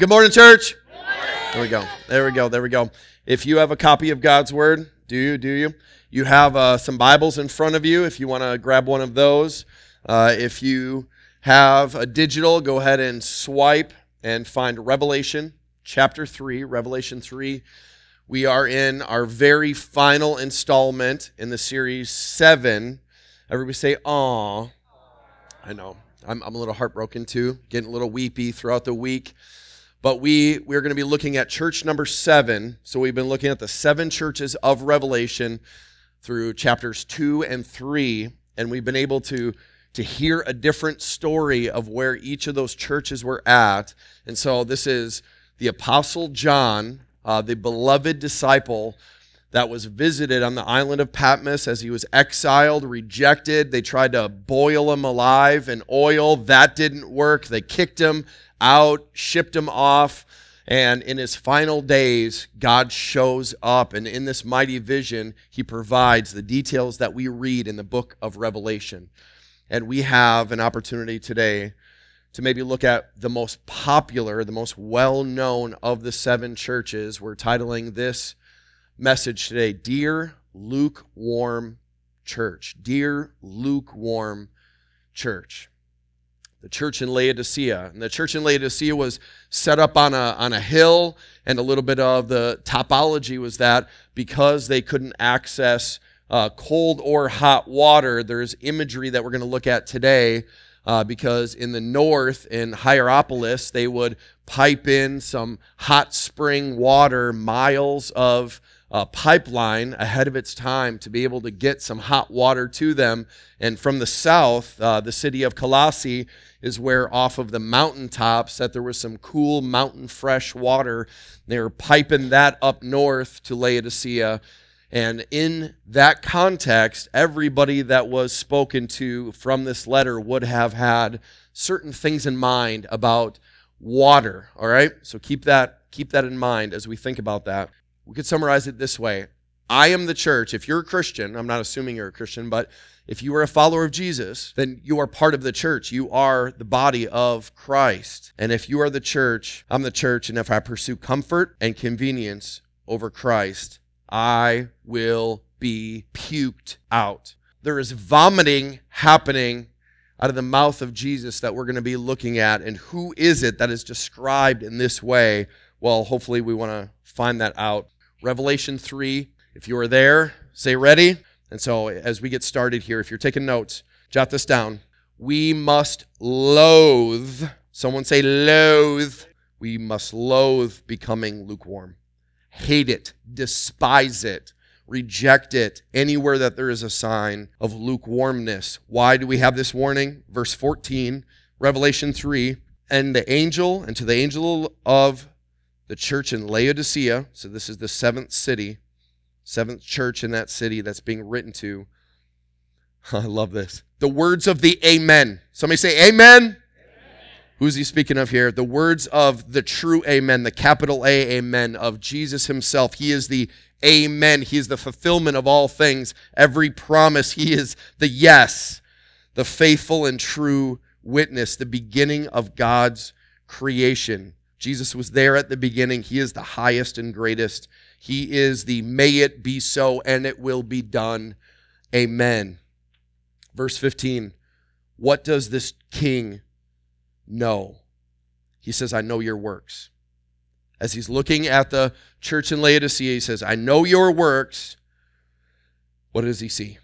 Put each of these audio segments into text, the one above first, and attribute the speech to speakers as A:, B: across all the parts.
A: Good morning, church. There we go. There we go. There we go. If you have a copy of God's Word, do you? Do you? You have uh, some Bibles in front of you if you want to grab one of those. Uh, if you have a digital, go ahead and swipe and find Revelation chapter 3. Revelation 3. We are in our very final installment in the series 7. Everybody say, Aw. I know. I'm, I'm a little heartbroken too, getting a little weepy throughout the week. But we, we're going to be looking at church number seven. So we've been looking at the seven churches of Revelation through chapters two and three. And we've been able to, to hear a different story of where each of those churches were at. And so this is the Apostle John, uh, the beloved disciple that was visited on the island of Patmos as he was exiled, rejected. They tried to boil him alive in oil. That didn't work. They kicked him out, shipped him off. And in his final days, God shows up. And in this mighty vision, he provides the details that we read in the book of Revelation. And we have an opportunity today to maybe look at the most popular, the most well known of the seven churches. We're titling this message today Dear Lukewarm Church. Dear Lukewarm Church the church in Laodicea. And the church in Laodicea was set up on a, on a hill, and a little bit of the topology was that because they couldn't access uh, cold or hot water, there's imagery that we're going to look at today. Uh, because in the north, in Hierapolis, they would pipe in some hot spring water, miles of uh, pipeline ahead of its time to be able to get some hot water to them. And from the south, uh, the city of Colossae is where off of the mountaintops that there was some cool mountain fresh water. They were piping that up north to Laodicea. And in that context, everybody that was spoken to from this letter would have had certain things in mind about water. All right? So keep that keep that in mind as we think about that. We could summarize it this way. I am the church. If you're a Christian, I'm not assuming you're a Christian, but if you are a follower of Jesus, then you are part of the church. You are the body of Christ. And if you are the church, I'm the church. And if I pursue comfort and convenience over Christ, I will be puked out. There is vomiting happening out of the mouth of Jesus that we're going to be looking at. And who is it that is described in this way? Well, hopefully, we want to find that out. Revelation 3, if you are there, say ready. And so, as we get started here, if you're taking notes, jot this down. We must loathe, someone say loathe. We must loathe becoming lukewarm. Hate it, despise it, reject it anywhere that there is a sign of lukewarmness. Why do we have this warning? Verse 14, Revelation 3 And the angel, and to the angel of the church in Laodicea, so this is the seventh city, seventh church in that city that's being written to. I love this. The words of the Amen. Somebody say Amen. Amen. Who's he speaking of here? The words of the true Amen, the capital A Amen of Jesus himself. He is the Amen. He is the fulfillment of all things, every promise. He is the yes, the faithful and true witness, the beginning of God's creation. Jesus was there at the beginning. He is the highest and greatest. He is the may it be so and it will be done. Amen. Verse 15 What does this king know? He says, I know your works. As he's looking at the church in Laodicea, he says, I know your works. What does he see?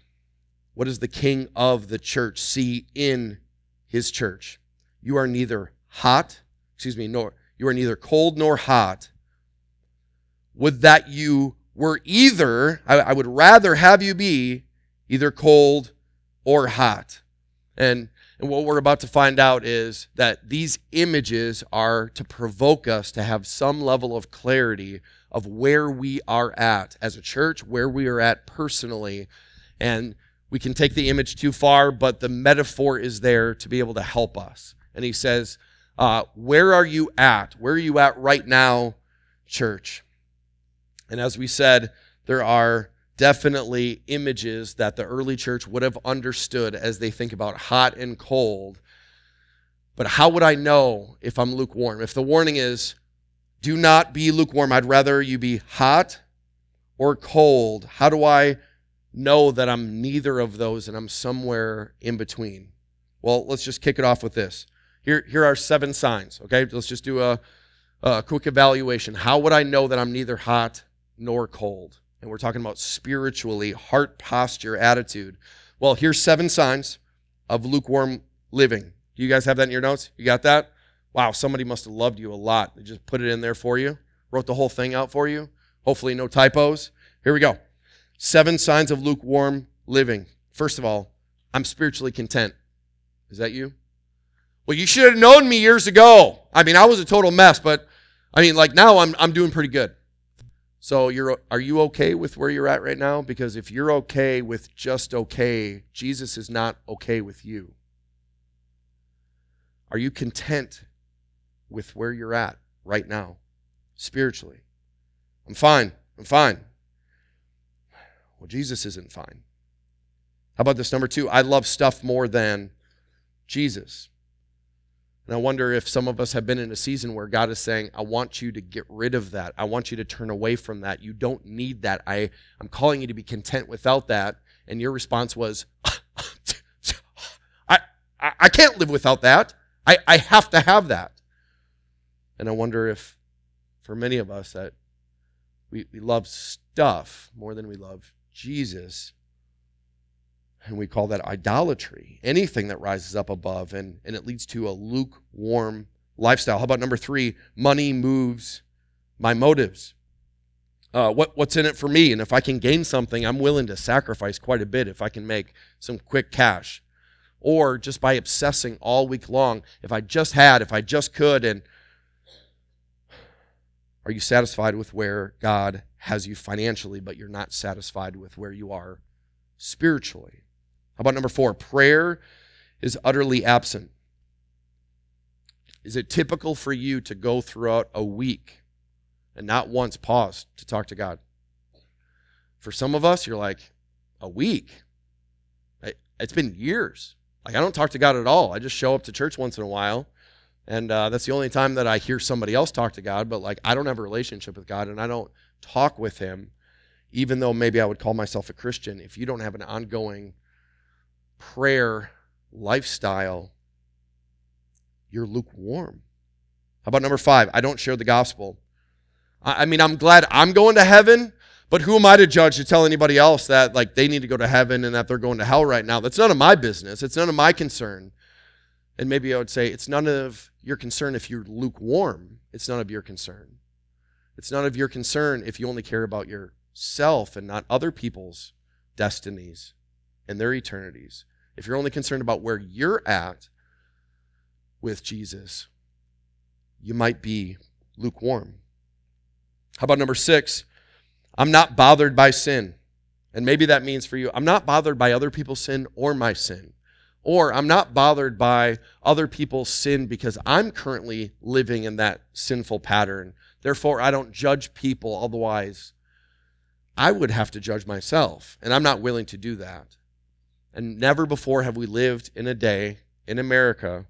A: What does the king of the church see in his church? You are neither hot, excuse me, nor you are neither cold nor hot. Would that you were either, I, I would rather have you be either cold or hot. And, and what we're about to find out is that these images are to provoke us to have some level of clarity of where we are at as a church, where we are at personally. And we can take the image too far, but the metaphor is there to be able to help us. And he says, uh, where are you at? Where are you at right now, church? And as we said, there are definitely images that the early church would have understood as they think about hot and cold. But how would I know if I'm lukewarm? If the warning is Do not be lukewarm. I'd rather you be hot or cold. How do I know that I'm neither of those and I'm somewhere in between? Well, let's just kick it off with this. Here, here are seven signs, okay? Let's just do a, a quick evaluation. How would I know that I'm neither hot nor cold? And we're talking about spiritually, heart posture, attitude. Well, here's seven signs of lukewarm living. Do you guys have that in your notes? You got that? Wow, somebody must have loved you a lot. They just put it in there for you, wrote the whole thing out for you. Hopefully, no typos. Here we go. Seven signs of lukewarm living. First of all, I'm spiritually content. Is that you? Well, you should have known me years ago. I mean, I was a total mess, but I mean, like now I'm, I'm doing pretty good. So you're are you okay with where you're at right now? Because if you're okay with just okay, Jesus is not okay with you. Are you content with where you're at right now, spiritually? I'm fine. I'm fine. Well, Jesus isn't fine. How about this number two? I love stuff more than Jesus. And I wonder if some of us have been in a season where God is saying, I want you to get rid of that. I want you to turn away from that. You don't need that. I, I'm calling you to be content without that. And your response was, I, I, I can't live without that. I, I have to have that. And I wonder if for many of us that we, we love stuff more than we love Jesus. And we call that idolatry. Anything that rises up above and, and it leads to a lukewarm lifestyle. How about number three? Money moves my motives. Uh, what, what's in it for me? And if I can gain something, I'm willing to sacrifice quite a bit if I can make some quick cash. Or just by obsessing all week long, if I just had, if I just could, and are you satisfied with where God has you financially, but you're not satisfied with where you are spiritually? How about number four? Prayer is utterly absent. Is it typical for you to go throughout a week and not once pause to talk to God? For some of us, you're like, a week? It's been years. Like, I don't talk to God at all. I just show up to church once in a while and uh, that's the only time that I hear somebody else talk to God. But like, I don't have a relationship with God and I don't talk with Him, even though maybe I would call myself a Christian. If you don't have an ongoing prayer lifestyle, you're lukewarm. How about number five? I don't share the gospel. I, I mean, I'm glad I'm going to heaven, but who am I to judge to tell anybody else that like they need to go to heaven and that they're going to hell right now? That's none of my business. It's none of my concern. And maybe I would say it's none of your concern if you're lukewarm. It's none of your concern. It's none of your concern if you only care about yourself and not other people's destinies and their eternities. If you're only concerned about where you're at with Jesus, you might be lukewarm. How about number six? I'm not bothered by sin. And maybe that means for you, I'm not bothered by other people's sin or my sin. Or I'm not bothered by other people's sin because I'm currently living in that sinful pattern. Therefore, I don't judge people, otherwise, I would have to judge myself. And I'm not willing to do that. And never before have we lived in a day in America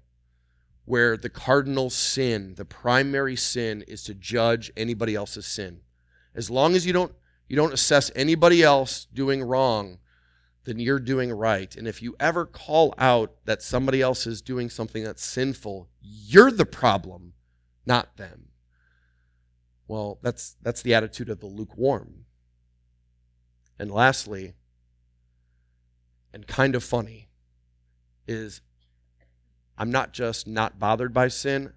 A: where the cardinal sin, the primary sin, is to judge anybody else's sin. As long as you don't, you don't assess anybody else doing wrong, then you're doing right. And if you ever call out that somebody else is doing something that's sinful, you're the problem, not them. Well, that's that's the attitude of the lukewarm. And lastly, and kind of funny, is I'm not just not bothered by sin,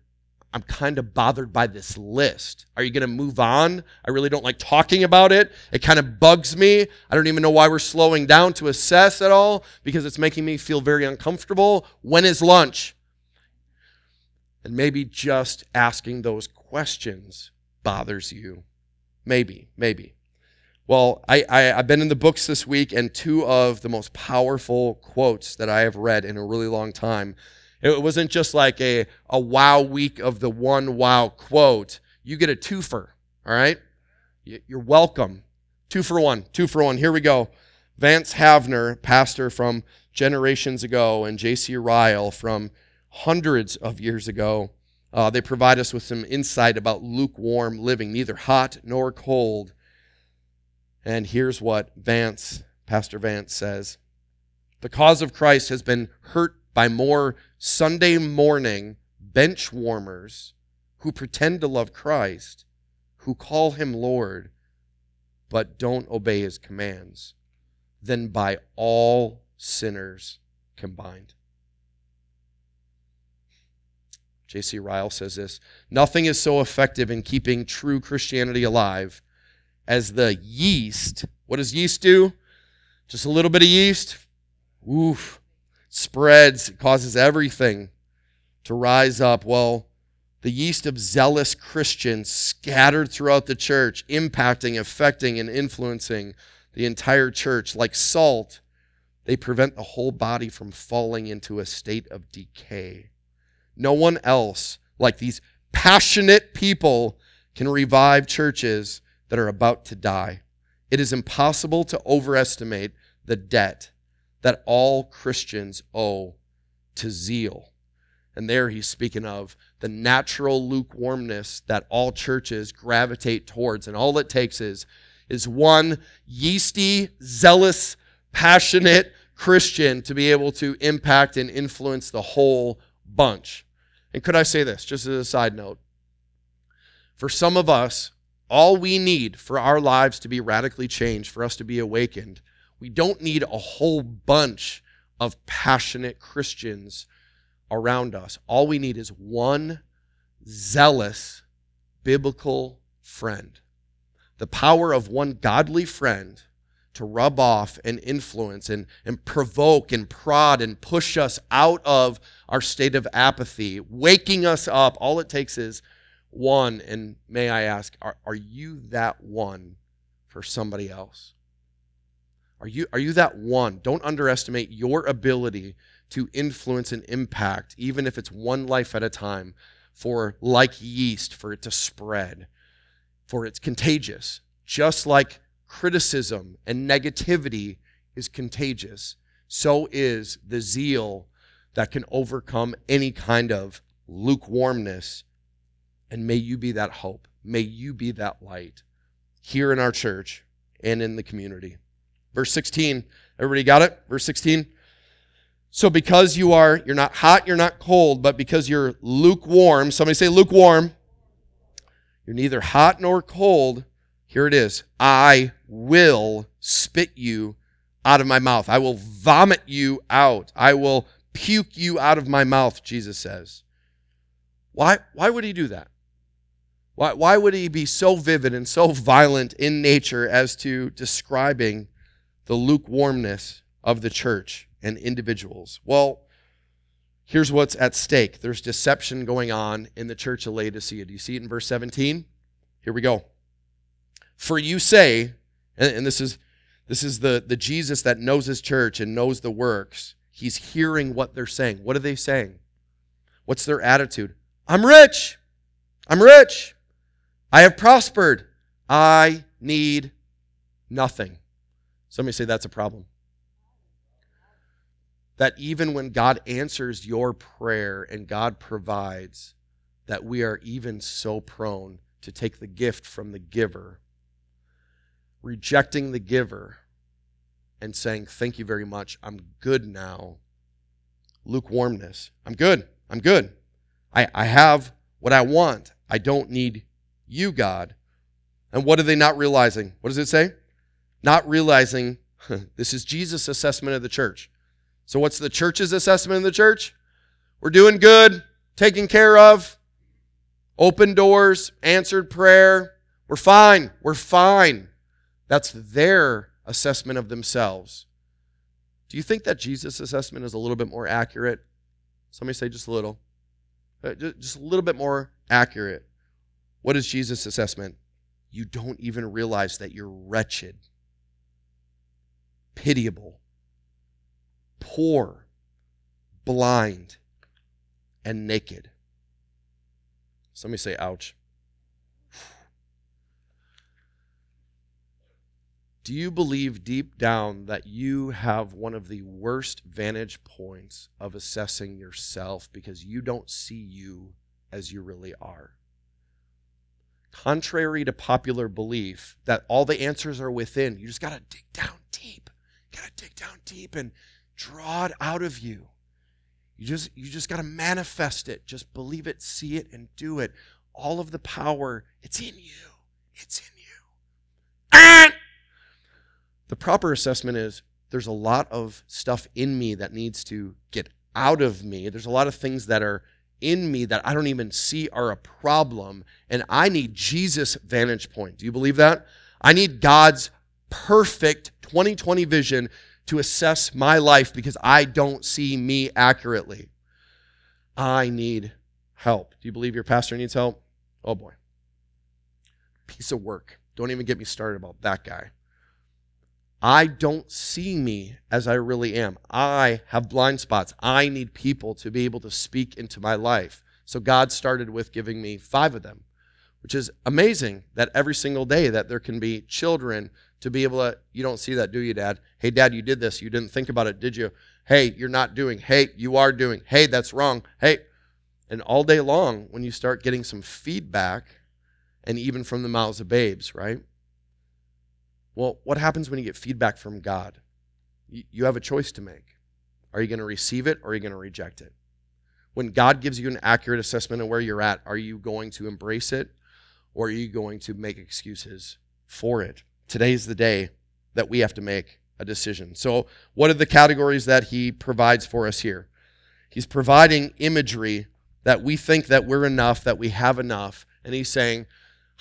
A: I'm kind of bothered by this list. Are you going to move on? I really don't like talking about it. It kind of bugs me. I don't even know why we're slowing down to assess at all because it's making me feel very uncomfortable. When is lunch? And maybe just asking those questions bothers you. Maybe, maybe. Well, I, I, have been in the books this week, and two of the most powerful quotes that I have read in a really long time it wasn't just like a, a wow week of the one wow quote. You get a twofer, all right? You're welcome. Two for one, two for one. Here we go. Vance Havner, pastor from generations ago, and J.C. Ryle from hundreds of years ago. Uh, they provide us with some insight about lukewarm living, neither hot nor cold. And here's what Vance, Pastor Vance says The cause of Christ has been hurt by more Sunday morning bench warmers who pretend to love Christ, who call him Lord, but don't obey his commands, than by all sinners combined. J.C. Ryle says this Nothing is so effective in keeping true Christianity alive as the yeast. What does yeast do? Just a little bit of yeast. Oof. Spreads, it causes everything to rise up. Well, the yeast of zealous Christians scattered throughout the church, impacting, affecting, and influencing the entire church. Like salt, they prevent the whole body from falling into a state of decay. No one else, like these passionate people, can revive churches that are about to die. It is impossible to overestimate the debt that all Christians owe to zeal. And there he's speaking of the natural lukewarmness that all churches gravitate towards. And all it takes is, is one yeasty, zealous, passionate Christian to be able to impact and influence the whole bunch. And could I say this, just as a side note? For some of us, all we need for our lives to be radically changed, for us to be awakened, we don't need a whole bunch of passionate Christians around us. All we need is one zealous biblical friend. The power of one godly friend to rub off and influence and, and provoke and prod and push us out of our state of apathy, waking us up. All it takes is one. And may I ask, are, are you that one for somebody else? Are you, are you that one? Don't underestimate your ability to influence and impact, even if it's one life at a time, for like yeast, for it to spread, for it's contagious. Just like criticism and negativity is contagious, so is the zeal that can overcome any kind of lukewarmness. And may you be that hope. May you be that light here in our church and in the community. Verse 16, everybody got it? Verse 16. So because you are, you're not hot, you're not cold, but because you're lukewarm, somebody say lukewarm, you're neither hot nor cold, here it is. I will spit you out of my mouth. I will vomit you out. I will puke you out of my mouth, Jesus says. Why, why would he do that? Why, why would he be so vivid and so violent in nature as to describing the lukewarmness of the church? and individuals. Well, here's what's at stake there's deception going on in the church of Laodicea. Do you see it in verse 17? Here we go. For you say, and, this is this is the, the Jesus that knows his church and knows the works. He's hearing what they're saying. What are they saying? What's their attitude? I'm rich. I'm rich. I have prospered. I need nothing. Somebody say that's a problem that even when God answers your prayer and God provides, that we are even so prone to take the gift from the giver, rejecting the giver, and saying, Thank you very much. I'm good now. Lukewarmness. I'm good. I'm good. I, I have what I want. I don't need you, God. And what are they not realizing? What does it say? Not realizing this is Jesus' assessment of the church. So, what's the church's assessment of the church? We're doing good, taken care of, open doors, answered prayer. We're fine. We're fine. That's their assessment of themselves. Do you think that Jesus' assessment is a little bit more accurate? Somebody say just a little. Uh, just a little bit more accurate. What is Jesus' assessment? You don't even realize that you're wretched, pitiable, poor, blind, and naked. Somebody say, ouch. Do you believe deep down that you have one of the worst vantage points of assessing yourself because you don't see you as you really are. Contrary to popular belief that all the answers are within, you just got to dig down deep. You got to dig down deep and draw it out of you. You just you just got to manifest it. Just believe it, see it and do it. All of the power, it's in you. It's in you. And the proper assessment is there's a lot of stuff in me that needs to get out of me. There's a lot of things that are in me that I don't even see are a problem. And I need Jesus' vantage point. Do you believe that? I need God's perfect 2020 vision to assess my life because I don't see me accurately. I need help. Do you believe your pastor needs help? Oh boy. Piece of work. Don't even get me started about that guy. I don't see me as I really am. I have blind spots. I need people to be able to speak into my life. So God started with giving me five of them, which is amazing that every single day that there can be children to be able to, you don't see that, do you, Dad? Hey, Dad, you did this. You didn't think about it, did you? Hey, you're not doing. Hey, you are doing. Hey, that's wrong. Hey. And all day long, when you start getting some feedback, and even from the mouths of babes, right? Well, what happens when you get feedback from God? You have a choice to make. Are you going to receive it or are you going to reject it? When God gives you an accurate assessment of where you're at, are you going to embrace it or are you going to make excuses for it? Today's the day that we have to make a decision. So, what are the categories that he provides for us here? He's providing imagery that we think that we're enough, that we have enough, and he's saying,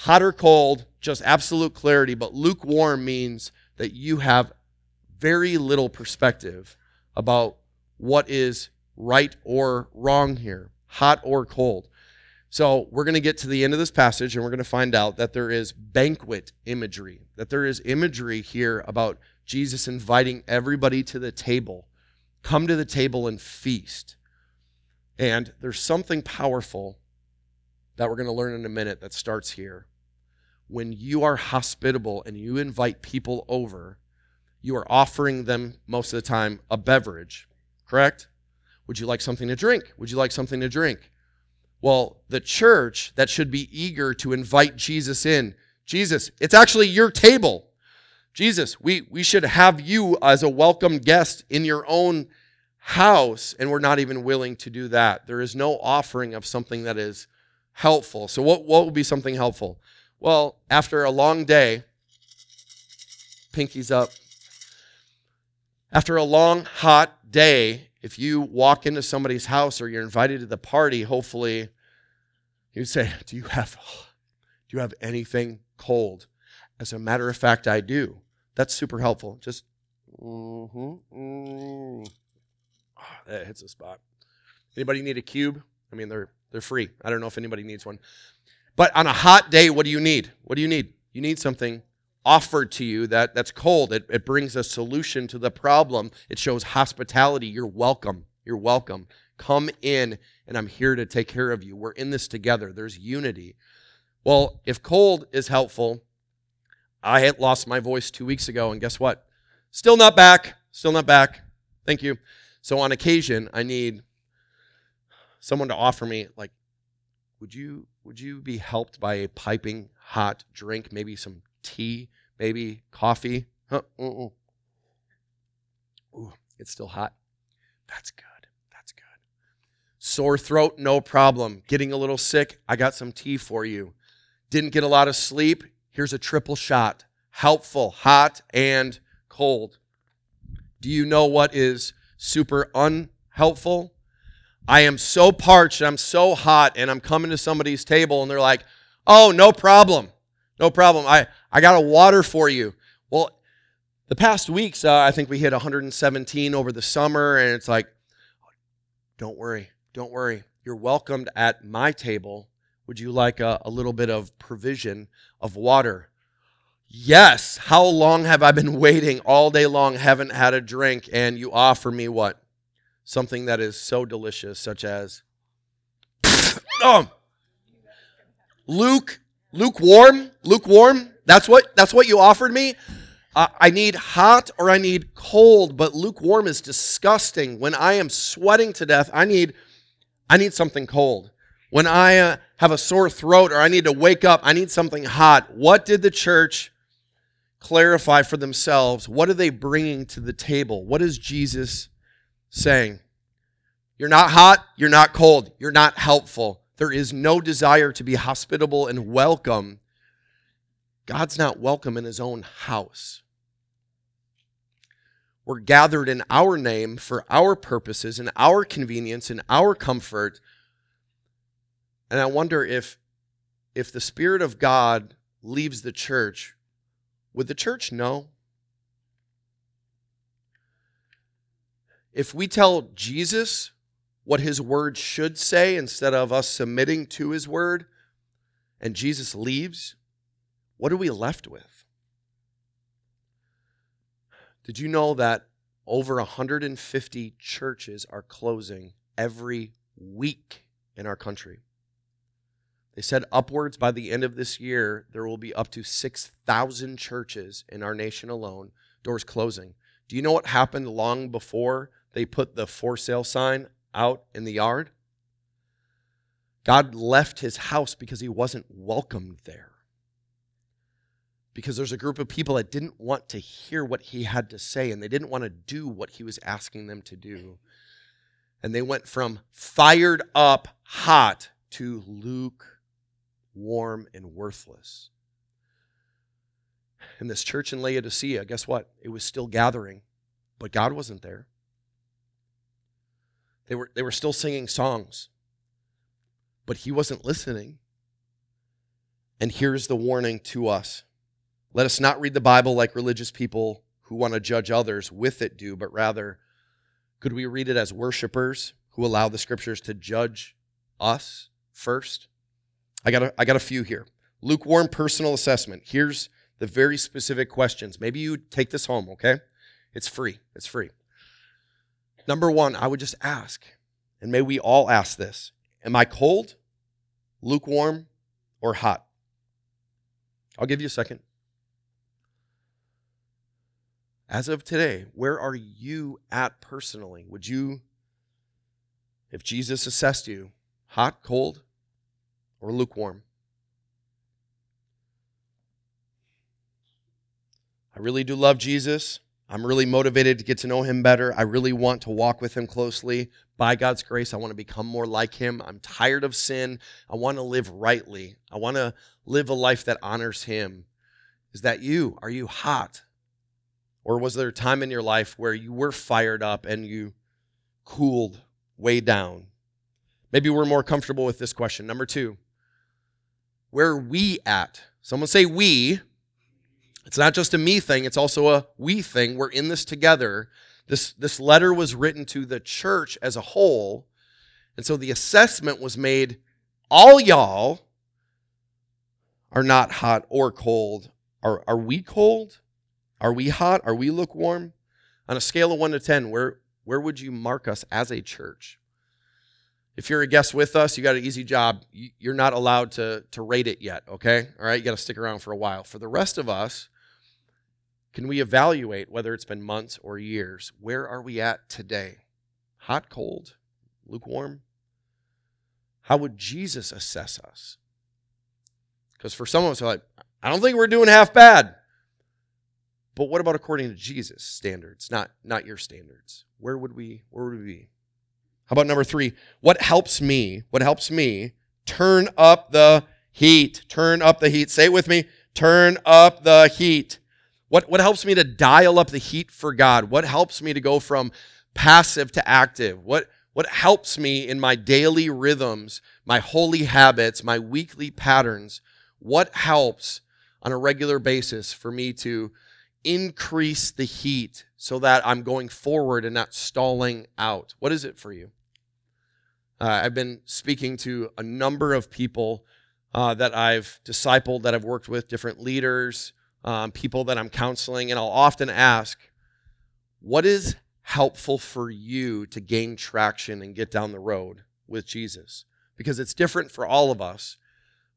A: hot or cold, just absolute clarity, but lukewarm means that you have very little perspective about what is right or wrong here, hot or cold. So, we're going to get to the end of this passage and we're going to find out that there is banquet imagery, that there is imagery here about Jesus inviting everybody to the table. Come to the table and feast. And there's something powerful that we're going to learn in a minute that starts here when you are hospitable and you invite people over, you are offering them most of the time a beverage, correct? Would you like something to drink? Would you like something to drink? Well, the church that should be eager to invite Jesus in, Jesus, it's actually your table. Jesus, we, we should have you as a welcome guest in your own house, and we're not even willing to do that. There is no offering of something that is helpful. So, what, what would be something helpful? Well, after a long day, pinkies up. After a long, hot day, if you walk into somebody's house or you're invited to the party, hopefully you say, Do you have do you have anything cold? As a matter of fact, I do. That's super helpful. Just mm-hmm, mm. Oh, that hits a spot. Anybody need a cube? I mean, they're they're free. I don't know if anybody needs one. But on a hot day, what do you need? What do you need? You need something offered to you that, that's cold. It, it brings a solution to the problem. It shows hospitality. You're welcome. You're welcome. Come in, and I'm here to take care of you. We're in this together. There's unity. Well, if cold is helpful, I had lost my voice two weeks ago, and guess what? Still not back. Still not back. Thank you. So on occasion, I need someone to offer me, like, would you would you be helped by a piping hot drink, maybe some tea, maybe coffee? Huh? Ooh, it's still hot. That's good. That's good. Sore throat, no problem. Getting a little sick, I got some tea for you. Didn't get a lot of sleep, here's a triple shot. Helpful, hot and cold. Do you know what is super unhelpful? I am so parched, I'm so hot, and I'm coming to somebody's table and they're like, oh, no problem. No problem. I, I got a water for you. Well, the past weeks, uh, I think we hit 117 over the summer, and it's like, don't worry, don't worry. You're welcomed at my table. Would you like a, a little bit of provision of water? Yes. How long have I been waiting all day long, haven't had a drink, and you offer me what? Something that is so delicious, such as oh, Luke, lukewarm, lukewarm. That's what that's what you offered me. Uh, I need hot or I need cold, but lukewarm is disgusting. When I am sweating to death, I need I need something cold. When I uh, have a sore throat or I need to wake up, I need something hot. What did the church clarify for themselves? What are they bringing to the table? What is Jesus saying? You're not hot, you're not cold, you're not helpful. There is no desire to be hospitable and welcome. God's not welcome in his own house. We're gathered in our name for our purposes and our convenience and our comfort and I wonder if if the spirit of God leaves the church, would the church know? If we tell Jesus what his word should say instead of us submitting to his word and Jesus leaves, what are we left with? Did you know that over 150 churches are closing every week in our country? They said upwards by the end of this year, there will be up to 6,000 churches in our nation alone, doors closing. Do you know what happened long before they put the for sale sign out in the yard? God left his house because he wasn't welcomed there. Because there's a group of people that didn't want to hear what he had to say and they didn't want to do what he was asking them to do. And they went from fired up hot to lukewarm and worthless. And this church in Laodicea, guess what? It was still gathering, but God wasn't there. They were, they were still singing songs, but He wasn't listening. And here's the warning to us let us not read the Bible like religious people who want to judge others with it do, but rather, could we read it as worshipers who allow the scriptures to judge us first? I got a, I got a few here. Lukewarm personal assessment. Here's the very specific questions. Maybe you take this home, okay? It's free. It's free. Number one, I would just ask, and may we all ask this Am I cold, lukewarm, or hot? I'll give you a second. As of today, where are you at personally? Would you, if Jesus assessed you, hot, cold, or lukewarm. I really do love Jesus. I'm really motivated to get to know him better. I really want to walk with him closely. By God's grace, I want to become more like him. I'm tired of sin. I want to live rightly. I want to live a life that honors him. Is that you? Are you hot? Or was there a time in your life where you were fired up and you cooled way down? Maybe we're more comfortable with this question. Number two, where are we at? Someone say we. It's not just a me thing, it's also a we thing. We're in this together. This, this letter was written to the church as a whole. And so the assessment was made all y'all are not hot or cold. Are, are we cold? Are we hot? Are we lukewarm? On a scale of 1 to 10, where, where would you mark us as a church? If you're a guest with us, you got an easy job. You're not allowed to, to rate it yet, okay? All right, you got to stick around for a while. For the rest of us, can we evaluate whether it's been months or years? Where are we at today? Hot, cold, lukewarm? How would Jesus assess us? Because for some of us, like, I don't think we're doing half bad. But what about according to Jesus' standards, not, not your standards? Where would we where would we be? How about number three? What helps me? What helps me turn up the heat? Turn up the heat. Say it with me. Turn up the heat. What, what helps me to dial up the heat for God? What helps me to go from passive to active? What, what helps me in my daily rhythms, my holy habits, my weekly patterns? What helps on a regular basis for me to increase the heat so that I'm going forward and not stalling out? What is it for you? Uh, I've been speaking to a number of people uh, that I've discipled, that I've worked with, different leaders, um, people that I'm counseling, and I'll often ask, what is helpful for you to gain traction and get down the road with Jesus? Because it's different for all of us.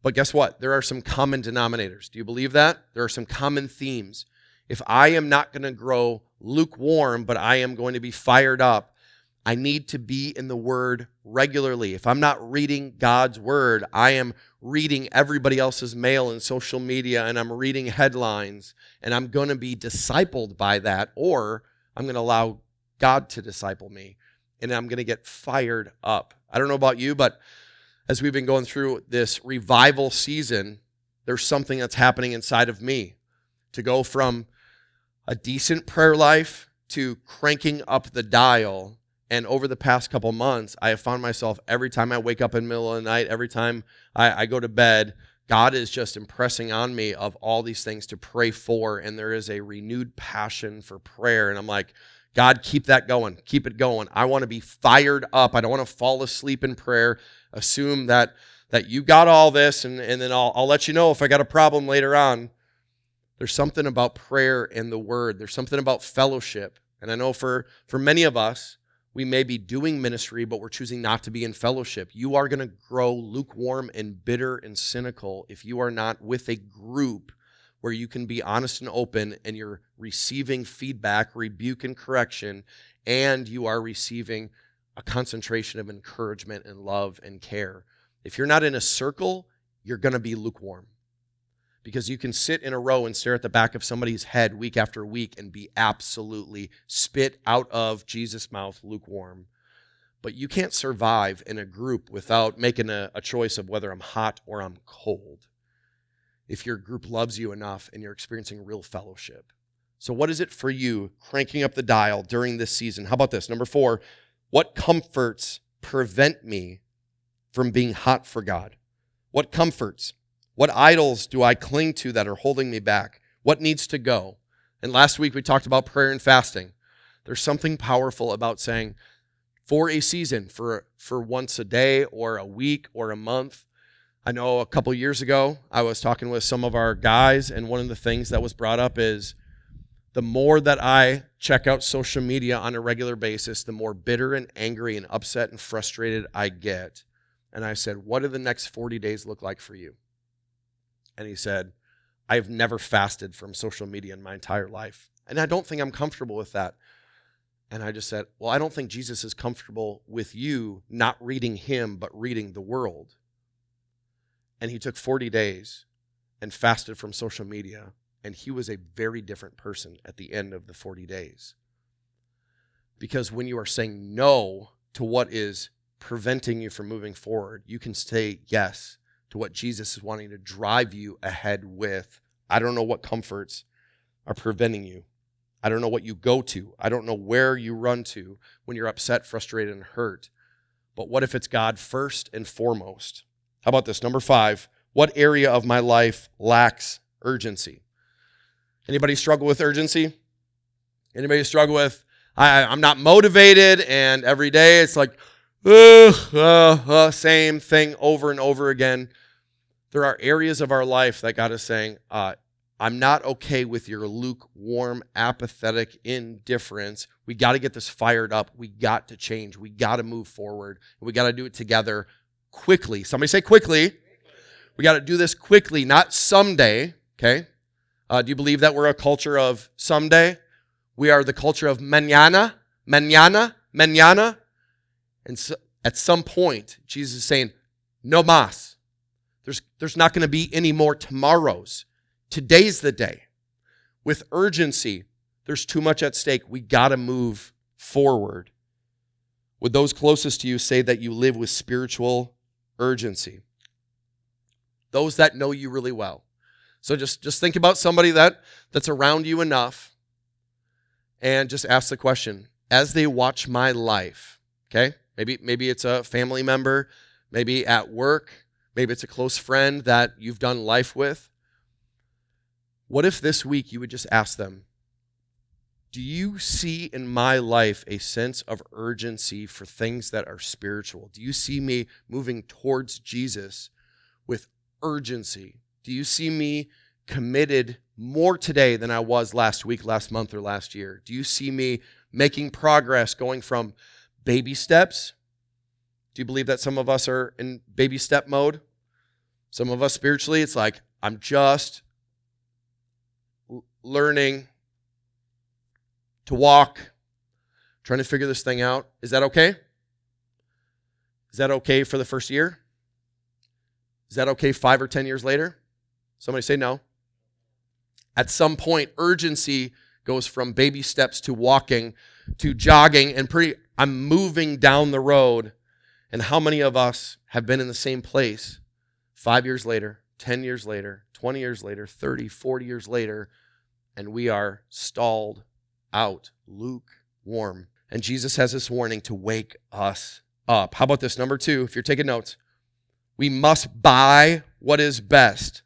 A: But guess what? There are some common denominators. Do you believe that? There are some common themes. If I am not going to grow lukewarm, but I am going to be fired up, I need to be in the Word regularly. If I'm not reading God's Word, I am reading everybody else's mail and social media, and I'm reading headlines, and I'm going to be discipled by that, or I'm going to allow God to disciple me, and I'm going to get fired up. I don't know about you, but as we've been going through this revival season, there's something that's happening inside of me to go from a decent prayer life to cranking up the dial and over the past couple months, I have found myself every time I wake up in the middle of the night, every time I, I go to bed, God is just impressing on me of all these things to pray for. And there is a renewed passion for prayer. And I'm like, God, keep that going. Keep it going. I want to be fired up. I don't want to fall asleep in prayer. Assume that that you got all this, and, and then I'll, I'll let you know if I got a problem later on. There's something about prayer and the word. There's something about fellowship. And I know for, for many of us, we may be doing ministry, but we're choosing not to be in fellowship. You are going to grow lukewarm and bitter and cynical if you are not with a group where you can be honest and open and you're receiving feedback, rebuke, and correction, and you are receiving a concentration of encouragement and love and care. If you're not in a circle, you're going to be lukewarm because you can sit in a row and stare at the back of somebody's head week after week and be absolutely spit out of Jesus' mouth lukewarm. But you can't survive in a group without making a, a, choice of whether I'm hot or I'm cold. If your group loves you enough and you're experiencing real fellowship. So, what is it for you cranking up the dial during this season? How about this? Number four, what comforts prevent me from being hot for God? What comforts? What idols do I cling to that are holding me back? What needs to go? And last week we talked about prayer and fasting. There's something powerful about saying, for a season, for, for once a day or a week or a month. I know a couple years ago, I was talking with some of our guys, and one of the things that was brought up is the more that I check out social media on a regular basis, the more bitter and angry and upset and frustrated I get. And I said, What do the next 40 days look like for you? And he said, I've never fasted from social media in my entire life. And I don't think I'm comfortable with that. And I just said, Well, I don't think Jesus is comfortable with you not reading him, but reading the world. And he took 40 days and fasted from social media. And he was a very different person at the end of the 40 days. Because when you are saying no to what is preventing you from moving forward, you can say yes to what Jesus is wanting to drive you ahead with. I don't know what comforts are preventing you. I don't know what you go to. I don't know where you run to when you're upset, frustrated, and hurt. But what if it's God first and foremost? How about this? Number five, what area of my life lacks urgency? Anybody struggle with urgency? Anybody struggle with, I, I'm not motivated, and every day it's like, uh, uh, uh, same thing over and over again there are areas of our life that God is saying, uh, I'm not okay with your lukewarm, apathetic indifference. We got to get this fired up. We got to change. We got to move forward. We got to do it together quickly. Somebody say quickly. We got to do this quickly, not someday. Okay. Uh, do you believe that we're a culture of someday? We are the culture of mañana, mañana, mañana. And so at some point, Jesus is saying, no más. There's, there's not going to be any more tomorrows. Today's the day. With urgency, there's too much at stake. We got to move forward. Would those closest to you say that you live with spiritual urgency? Those that know you really well. So just, just think about somebody that, that's around you enough and just ask the question as they watch my life, okay? Maybe, maybe it's a family member, maybe at work, Maybe it's a close friend that you've done life with. What if this week you would just ask them, Do you see in my life a sense of urgency for things that are spiritual? Do you see me moving towards Jesus with urgency? Do you see me committed more today than I was last week, last month, or last year? Do you see me making progress going from baby steps do you believe that some of us are in baby step mode? Some of us spiritually, it's like, I'm just learning to walk, trying to figure this thing out. Is that okay? Is that okay for the first year? Is that okay five or 10 years later? Somebody say no. At some point, urgency goes from baby steps to walking to jogging and pretty, I'm moving down the road. And how many of us have been in the same place five years later, 10 years later, 20 years later, 30, 40 years later, and we are stalled out, lukewarm. And Jesus has this warning to wake us up. How about this? Number two, if you're taking notes, we must buy what is best.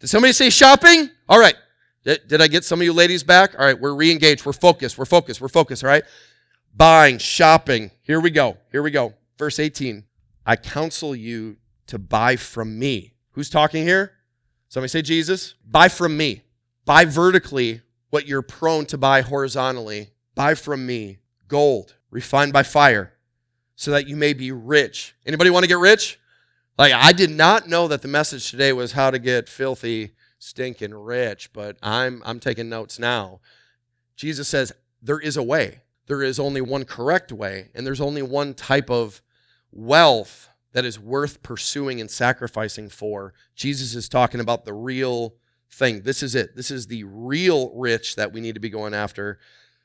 A: Did somebody say shopping? All right. Did, I get some of you ladies back? All right, we're re engaged. We're focused. We're focused. We're focused. All right. Buying, shopping. Here we go. Here we go. Verse 18. I counsel you to buy from me. Who's talking here? Somebody say Jesus. Buy from me. Buy vertically what you're prone to buy horizontally. Buy from me gold refined by fire so that you may be rich. Anybody want to get rich? Like, I did not know that the message today was how to get filthy, stinking rich, but I'm, I'm taking notes now. Jesus says, there is a way. There is only one correct way, and there's only one type of wealth that is worth pursuing and sacrificing for. Jesus is talking about the real thing. This is it. This is the real rich that we need to be going after.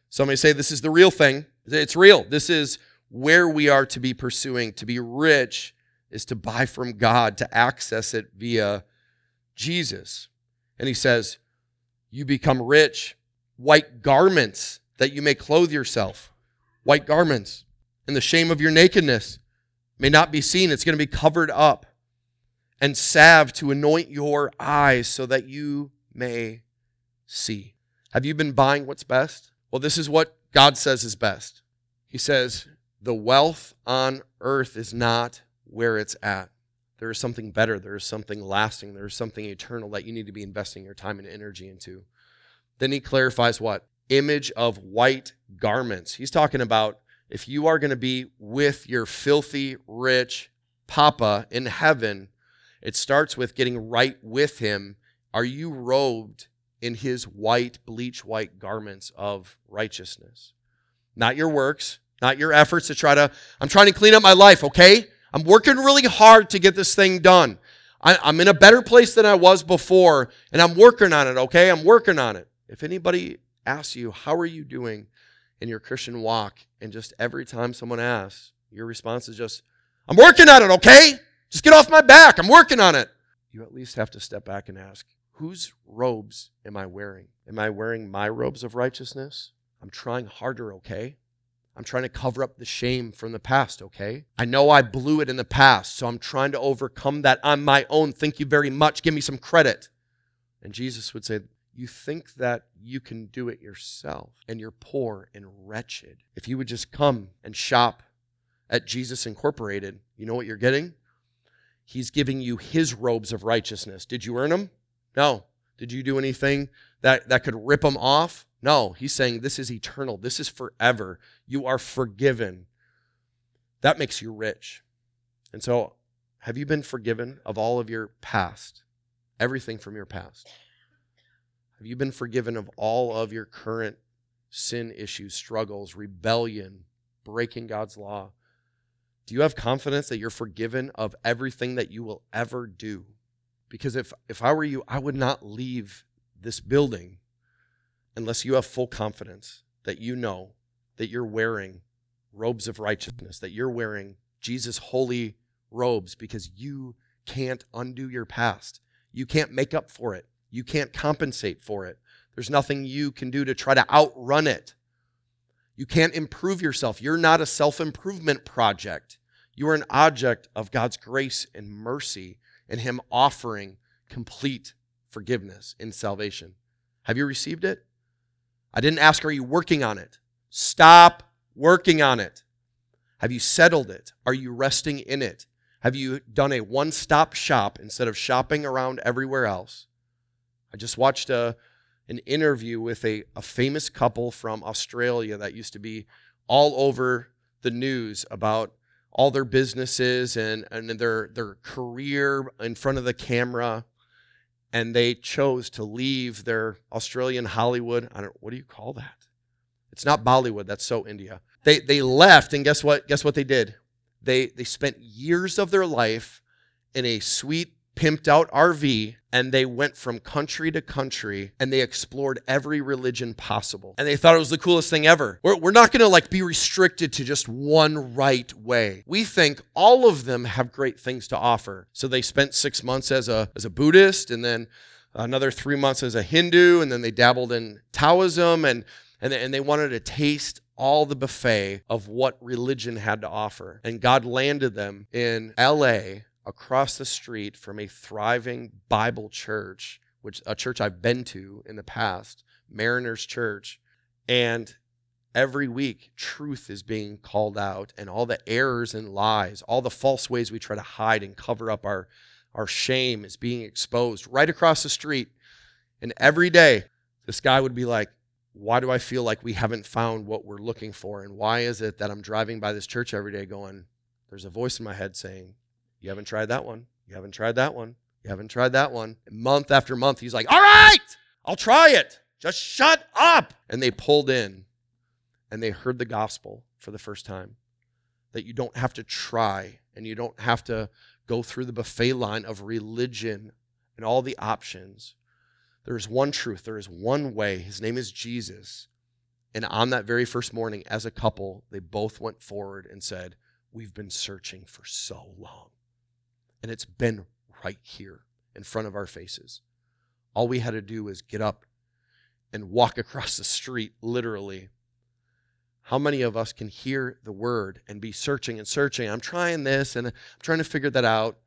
A: Somebody say, This is the real thing. It's real. This is where we are to be pursuing. To be rich is to buy from God, to access it via Jesus. And he says, You become rich, white garments that you may clothe yourself. White garments. And the shame of your nakedness may not be seen, it's going to be covered up. And salve to anoint your eyes so that you may see. Have you been buying what's best? Well, this is what God says is best. He says, The wealth on earth is not where it's at. There is something better. There is something lasting. There is something eternal that you need to be investing your time and energy into. Then he clarifies what? Image of white garments. He's talking about if you are going to be with your filthy, rich papa in heaven, it starts with getting right with him. Are you robed in his white, bleach white garments of righteousness? Not your works, not your efforts to try to, I'm trying to clean up my life, okay? I'm working really hard to get this thing done. I, I'm in a better place than I was before, and I'm working on it, okay? I'm working on it. If anybody asks you, how are you doing in your Christian walk? And just every time someone asks, your response is just, I'm working on it, okay? Just get off my back. I'm working on it. You at least have to step back and ask, whose robes am I wearing? Am I wearing my robes of righteousness? I'm trying harder, okay? I'm trying to cover up the shame from the past, okay? I know I blew it in the past, so I'm trying to overcome that on my own. Thank you very much. Give me some credit. And Jesus would say, You think that you can do it yourself, and you're poor and wretched. If you would just come and shop at Jesus Incorporated, you know what you're getting? He's giving you his robes of righteousness. Did you earn them? No. Did you do anything that, that could rip them off? No, he's saying this is eternal. This is forever. You are forgiven. That makes you rich. And so, have you been forgiven of all of your past? Everything from your past? Have you been forgiven of all of your current sin issues, struggles, rebellion, breaking God's law? Do you have confidence that you're forgiven of everything that you will ever do? Because if, if I were you, I would not leave this building unless you have full confidence that you know that you're wearing robes of righteousness, that you're wearing Jesus' holy robes because you can't undo your past. You can't make up for it. You can't compensate for it. There's nothing you can do to try to outrun it. You can't improve yourself. You're not a self improvement project. You are an object of God's grace and mercy and Him offering complete forgiveness in salvation. Have you received it? I didn't ask, are you working on it? Stop working on it. Have you settled it? Are you resting in it? Have you done a one stop shop instead of shopping around everywhere else? I just watched a, an interview with a, a famous couple from Australia that used to be all over the news about all their businesses and, and their, their career in front of the camera and they chose to leave their Australian Hollywood. I don't what do you call that? It's not Bollywood, that's so India. They, they left, and guess what? Guess what they did? They, they spent years of their life in a sweet, pimped out RV, and they went from country to country and they explored every religion possible. And they thought it was the coolest thing ever. We're, we're not gonna like be restricted to just one right way. We think all of them have great things to offer. So they spent six months as a, as a Buddhist and then another three months as a Hindu, and then they dabbled in Taoism and and and they wanted to taste all the buffet of what religion had to offer. And God landed them in LA across the street from a thriving Bible church, which a church I've been to in the past, Mariners Church. And every week, truth is being called out, and all the errors and lies, all the false ways we try to hide and cover up our, our shame is being exposed right across the street. And every day, this guy would be like, why do I feel like we haven't found what we're looking for? And why is it that I'm driving by this church every day going, there's a voice in my head saying, You haven't tried that one. You haven't tried that one. You haven't tried that one. And month after month, he's like, All right, I'll try it. Just shut up. And they pulled in and they heard the gospel for the first time that you don't have to try and you don't have to go through the buffet line of religion and all the options there is one truth, there is one way. His name is Jesus. And on that very first morning, as a couple, they both went forward and said, We've been searching for so long. And it's been right here in front of our faces. All we had to do was get up and walk across the street, literally. How many of us can hear the word and be searching and searching? I'm trying this and I'm trying to figure that out.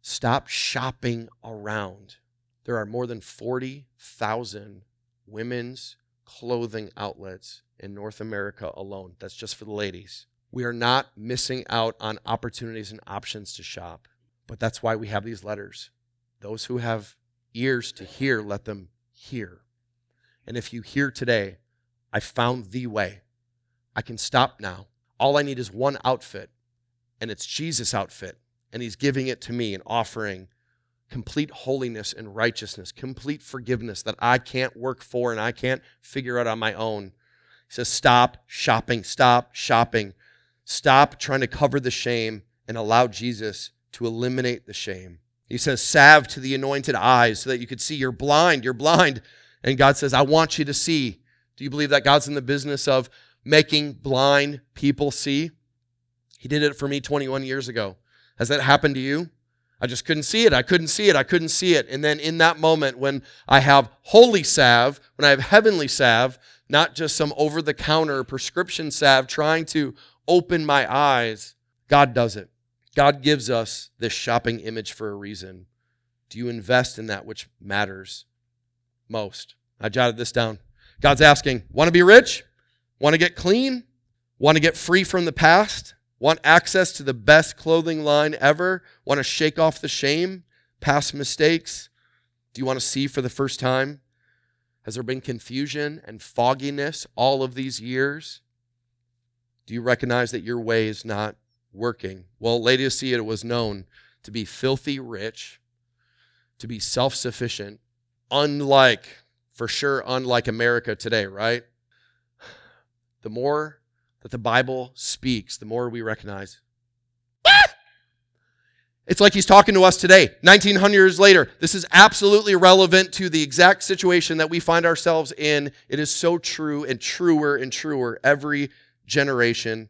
A: Stop shopping around there are more than 40,000 women's clothing outlets in North America alone. That's just for the ladies. We are not missing out on opportunities and options to shop, but that's why we have these letters. Those who have ears to hear, let them hear. And if you hear today, I found the way. I can stop now. All I need is one outfit, and it's Jesus' outfit, and He's giving it to me and offering complete holiness and righteousness, complete forgiveness that I can't work for and I can't figure out on my own. He says, Stop shopping, stop shopping, stop trying to cover the shame and allow Jesus to eliminate the shame. He says, Salve to the anointed eyes so that you could see. You're blind, you're blind. And God says, I want you to see. Do you believe that God's in the business of making blind people see? He did it for me 21 years ago. Has that happened to you? I just couldn't see it. I couldn't see it. I couldn't see it. And then in that moment, when I have holy salve, when I have heavenly salve, not just some over the counter prescription salve trying to open my eyes, God does it. God gives us this shopping image for a reason. Do you invest in that which matters most? I jotted this down. God's asking, want to be rich? Want to get clean? Want to get free from the past? Want access to the best clothing line ever? Want to shake off the shame, past mistakes? Do you want to see for the first time? Has there been confusion and fogginess all of these years? Do you recognize that your way is not working? Well, Laodicea it was known to be filthy rich, to be self sufficient, unlike, for sure, unlike America today, right? The more that the Bible speaks, the more we recognize. Ah! It's like he's talking to us today, 1900 years later. This is absolutely relevant to the exact situation that we find ourselves in. It is so true and truer and truer every generation.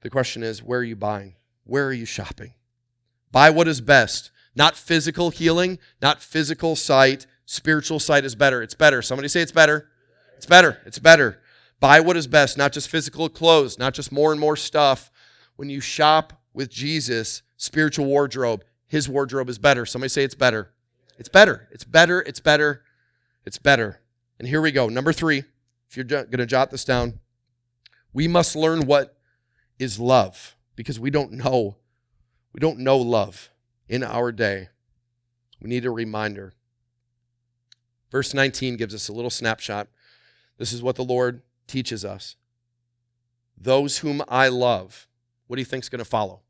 A: The question is where are you buying? Where are you shopping? Buy what is best. Not physical healing, not physical sight. Spiritual sight is better. It's better. Somebody say it's better. It's better. It's better. Buy what is best, not just physical clothes, not just more and more stuff. When you shop with Jesus, spiritual wardrobe, his wardrobe is better. Somebody say it's better. It's better. It's better. It's better. It's better. And here we go. Number three, if you're going to jot this down, we must learn what is love because we don't know. We don't know love in our day. We need a reminder. Verse 19 gives us a little snapshot. This is what the Lord teaches us. Those whom I love, what do you think's going to follow?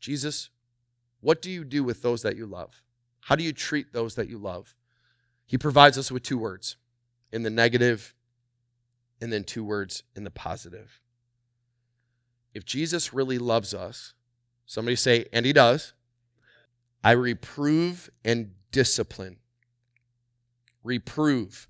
A: Jesus, what do you do with those that you love? How do you treat those that you love? He provides us with two words in the negative and then two words in the positive. If Jesus really loves us, somebody say, and he does, I reprove and discipline. Reprove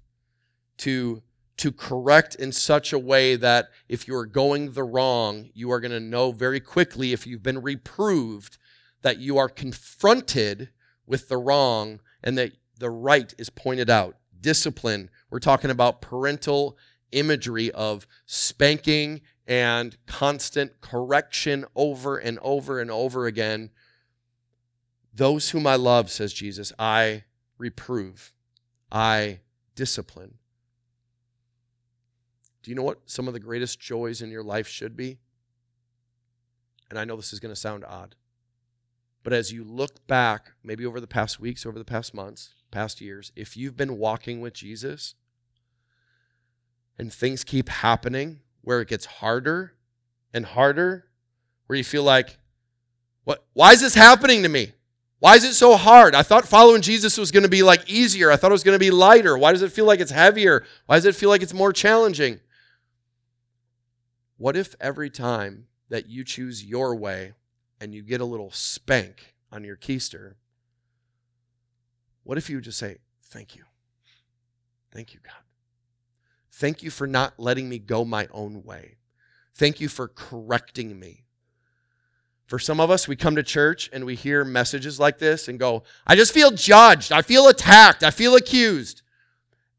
A: to to correct in such a way that if you are going the wrong, you are going to know very quickly if you've been reproved that you are confronted with the wrong and that the right is pointed out. Discipline, we're talking about parental imagery of spanking and constant correction over and over and over again. Those whom I love, says Jesus, I reprove, I discipline. Do you know what some of the greatest joys in your life should be? And I know this is going to sound odd. But as you look back, maybe over the past weeks, over the past months, past years, if you've been walking with Jesus and things keep happening where it gets harder and harder, where you feel like, what why is this happening to me? Why is it so hard? I thought following Jesus was going to be like easier. I thought it was going to be lighter. Why does it feel like it's heavier? Why does it feel like it's more challenging? What if every time that you choose your way and you get a little spank on your keister, what if you just say, Thank you. Thank you, God. Thank you for not letting me go my own way. Thank you for correcting me. For some of us, we come to church and we hear messages like this and go, I just feel judged. I feel attacked. I feel accused.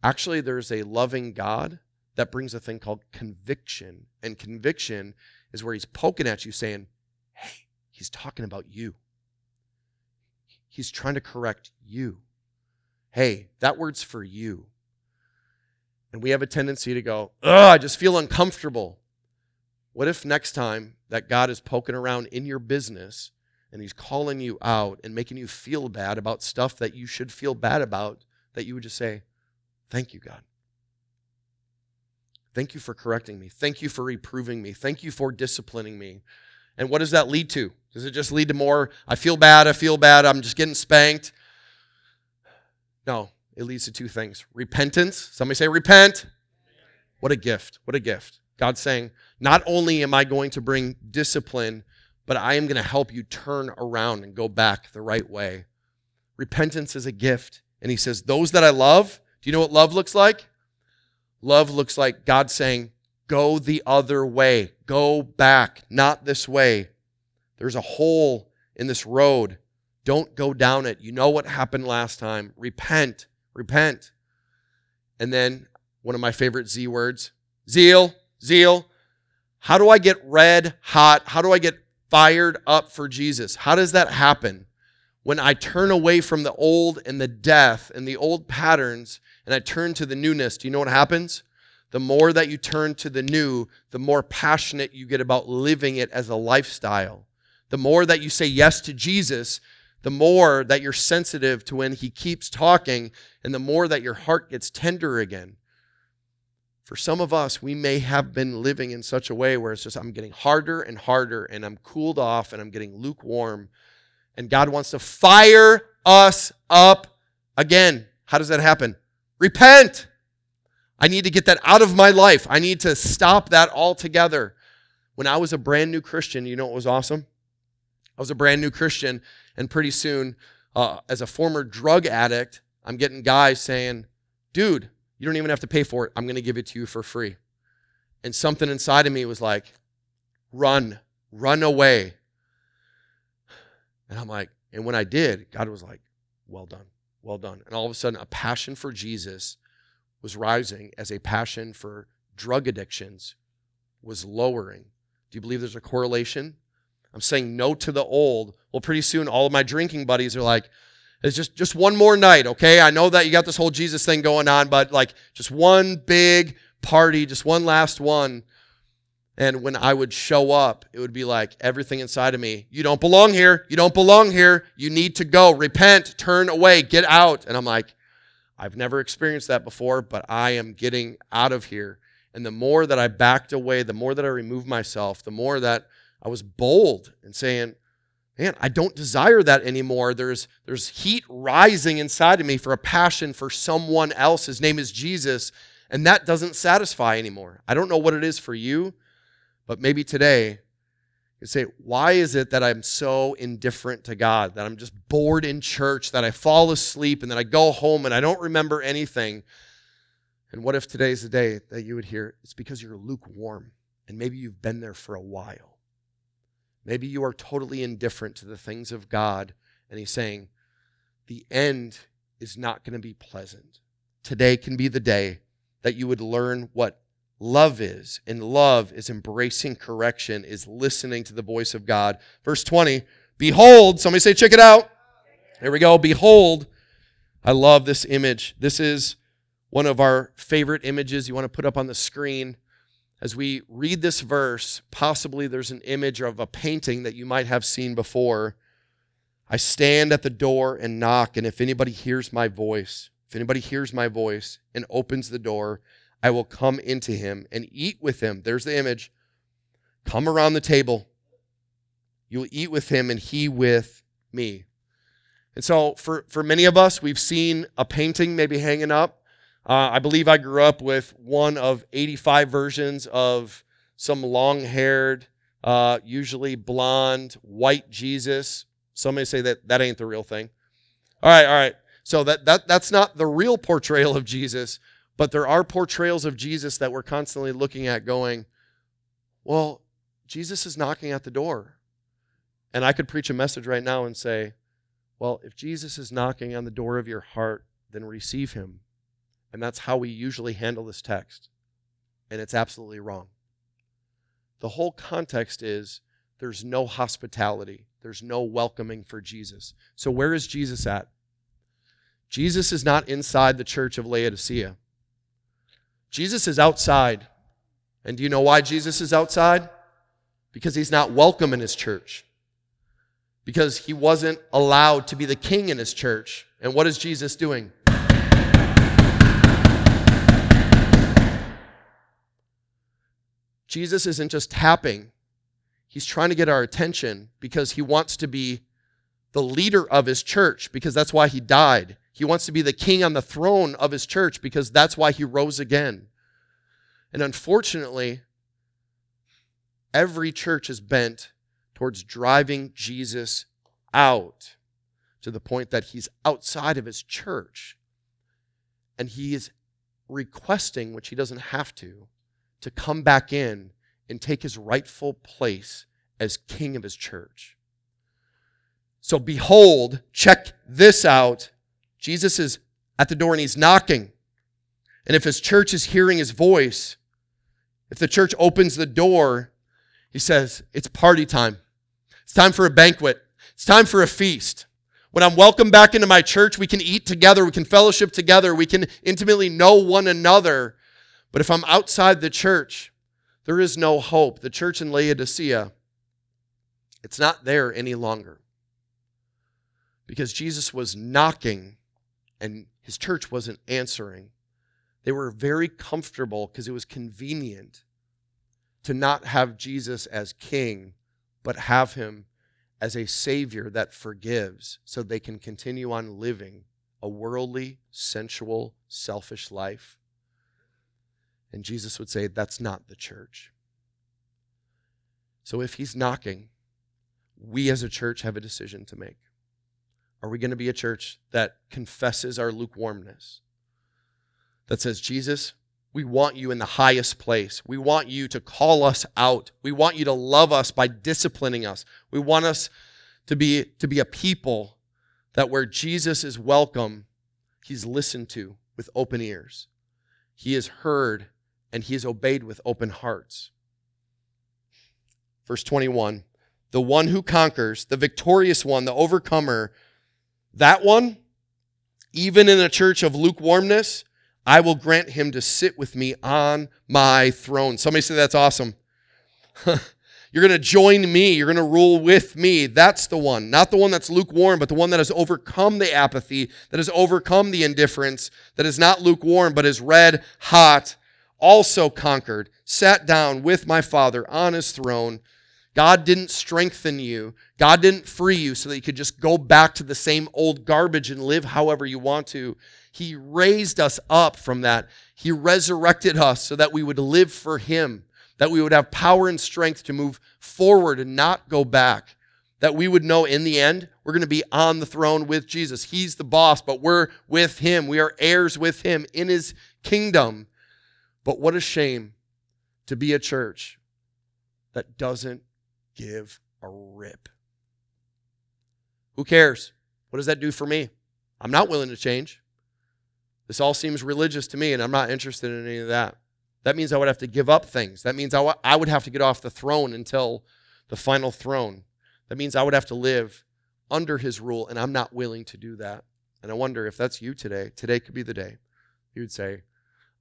A: Actually, there's a loving God that brings a thing called conviction. And conviction is where he's poking at you saying, Hey, he's talking about you. He's trying to correct you. Hey, that word's for you. And we have a tendency to go, Ugh, I just feel uncomfortable. What if next time that God is poking around in your business and he's calling you out and making you feel bad about stuff that you should feel bad about, that you would just say, Thank you, God. Thank you for correcting me. Thank you for reproving me. Thank you for disciplining me. And what does that lead to? Does it just lead to more, I feel bad, I feel bad, I'm just getting spanked? No, it leads to two things repentance. Somebody say, repent. What a gift. What a gift. God's saying, not only am I going to bring discipline, but I am going to help you turn around and go back the right way. Repentance is a gift. And he says, Those that I love, do you know what love looks like? Love looks like God saying, Go the other way. Go back, not this way. There's a hole in this road. Don't go down it. You know what happened last time. Repent. Repent. And then one of my favorite Z words zeal. Zeal. How do I get red hot? How do I get fired up for Jesus? How does that happen? When I turn away from the old and the death and the old patterns and I turn to the newness, do you know what happens? The more that you turn to the new, the more passionate you get about living it as a lifestyle. The more that you say yes to Jesus, the more that you're sensitive to when he keeps talking, and the more that your heart gets tender again. For some of us, we may have been living in such a way where it's just, I'm getting harder and harder, and I'm cooled off, and I'm getting lukewarm. And God wants to fire us up again. How does that happen? Repent. I need to get that out of my life. I need to stop that altogether. When I was a brand new Christian, you know what was awesome? I was a brand new Christian, and pretty soon, uh, as a former drug addict, I'm getting guys saying, dude, you don't even have to pay for it. I'm going to give it to you for free. And something inside of me was like, run, run away. And I'm like, and when I did, God was like, well done. Well done. And all of a sudden, a passion for Jesus was rising as a passion for drug addictions was lowering. Do you believe there's a correlation? I'm saying no to the old. Well, pretty soon, all of my drinking buddies are like, it's just, just one more night, okay? I know that you got this whole Jesus thing going on, but like just one big party, just one last one. And when I would show up, it would be like everything inside of me, you don't belong here. You don't belong here. You need to go. Repent, turn away, get out. And I'm like, I've never experienced that before, but I am getting out of here. And the more that I backed away, the more that I removed myself, the more that I was bold and saying, man, I don't desire that anymore. There's, there's heat rising inside of me for a passion for someone else. His name is Jesus. And that doesn't satisfy anymore. I don't know what it is for you, but maybe today you say, why is it that I'm so indifferent to God, that I'm just bored in church, that I fall asleep and then I go home and I don't remember anything? And what if today's the day that you would hear it's because you're lukewarm and maybe you've been there for a while? Maybe you are totally indifferent to the things of God, and He's saying, the end is not going to be pleasant. Today can be the day that you would learn what love is. And love is embracing correction, is listening to the voice of God. Verse 20, behold, somebody say, check it out. Here we go. Behold, I love this image. This is one of our favorite images you want to put up on the screen. As we read this verse, possibly there's an image of a painting that you might have seen before. I stand at the door and knock, and if anybody hears my voice, if anybody hears my voice and opens the door, I will come into him and eat with him. There's the image. Come around the table. You'll eat with him and he with me. And so, for, for many of us, we've seen a painting maybe hanging up. Uh, I believe I grew up with one of 85 versions of some long haired, uh, usually blonde, white Jesus. Some may say that that ain't the real thing. All right, all right. So that, that that's not the real portrayal of Jesus, but there are portrayals of Jesus that we're constantly looking at going, well, Jesus is knocking at the door. And I could preach a message right now and say, well, if Jesus is knocking on the door of your heart, then receive him. And that's how we usually handle this text. And it's absolutely wrong. The whole context is there's no hospitality, there's no welcoming for Jesus. So, where is Jesus at? Jesus is not inside the church of Laodicea. Jesus is outside. And do you know why Jesus is outside? Because he's not welcome in his church. Because he wasn't allowed to be the king in his church. And what is Jesus doing? Jesus isn't just tapping, he's trying to get our attention because he wants to be the leader of his church, because that's why he died. He wants to be the king on the throne of his church because that's why he rose again. And unfortunately, every church is bent towards driving Jesus out to the point that he's outside of his church. And he is requesting, which he doesn't have to, to come back in and take his rightful place as king of his church. So, behold, check this out Jesus is at the door and he's knocking. And if his church is hearing his voice, if the church opens the door, he says, It's party time. It's time for a banquet. It's time for a feast. When I'm welcomed back into my church, we can eat together, we can fellowship together, we can intimately know one another. But if I'm outside the church, there is no hope. The church in Laodicea, it's not there any longer. Because Jesus was knocking and his church wasn't answering. They were very comfortable because it was convenient to not have Jesus as king, but have him as a savior that forgives so they can continue on living a worldly, sensual, selfish life. And Jesus would say, That's not the church. So if he's knocking, we as a church have a decision to make. Are we going to be a church that confesses our lukewarmness? That says, Jesus, we want you in the highest place. We want you to call us out. We want you to love us by disciplining us. We want us to be, to be a people that where Jesus is welcome, he's listened to with open ears. He is heard and he is obeyed with open hearts. Verse 21 The one who conquers, the victorious one, the overcomer, that one, even in a church of lukewarmness, I will grant him to sit with me on my throne. Somebody say that's awesome. You're going to join me. You're going to rule with me. That's the one. Not the one that's lukewarm, but the one that has overcome the apathy, that has overcome the indifference, that is not lukewarm, but is red hot, also conquered, sat down with my Father on his throne. God didn't strengthen you. God didn't free you so that you could just go back to the same old garbage and live however you want to. He raised us up from that. He resurrected us so that we would live for Him, that we would have power and strength to move forward and not go back. That we would know in the end, we're going to be on the throne with Jesus. He's the boss, but we're with Him. We are heirs with Him in His kingdom. But what a shame to be a church that doesn't give a rip. Who cares? What does that do for me? I'm not willing to change. This all seems religious to me, and I'm not interested in any of that. That means I would have to give up things. That means I, w- I would have to get off the throne until the final throne. That means I would have to live under his rule, and I'm not willing to do that. And I wonder if that's you today. Today could be the day. You would say,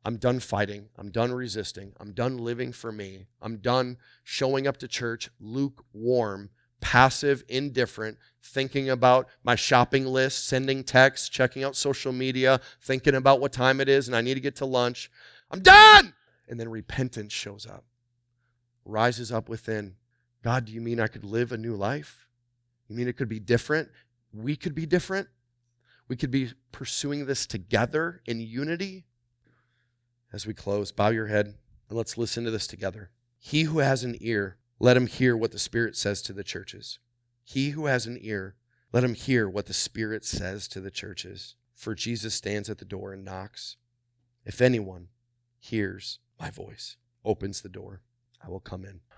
A: I'm done fighting. I'm done resisting. I'm done living for me. I'm done showing up to church lukewarm, passive, indifferent, thinking about my shopping list, sending texts, checking out social media, thinking about what time it is and I need to get to lunch. I'm done. And then repentance shows up, rises up within. God, do you mean I could live a new life? You mean it could be different? We could be different? We could be pursuing this together in unity? As we close, bow your head and let's listen to this together. He who has an ear, let him hear what the Spirit says to the churches. He who has an ear, let him hear what the Spirit says to the churches. For Jesus stands at the door and knocks. If anyone hears my voice, opens the door, I will come in.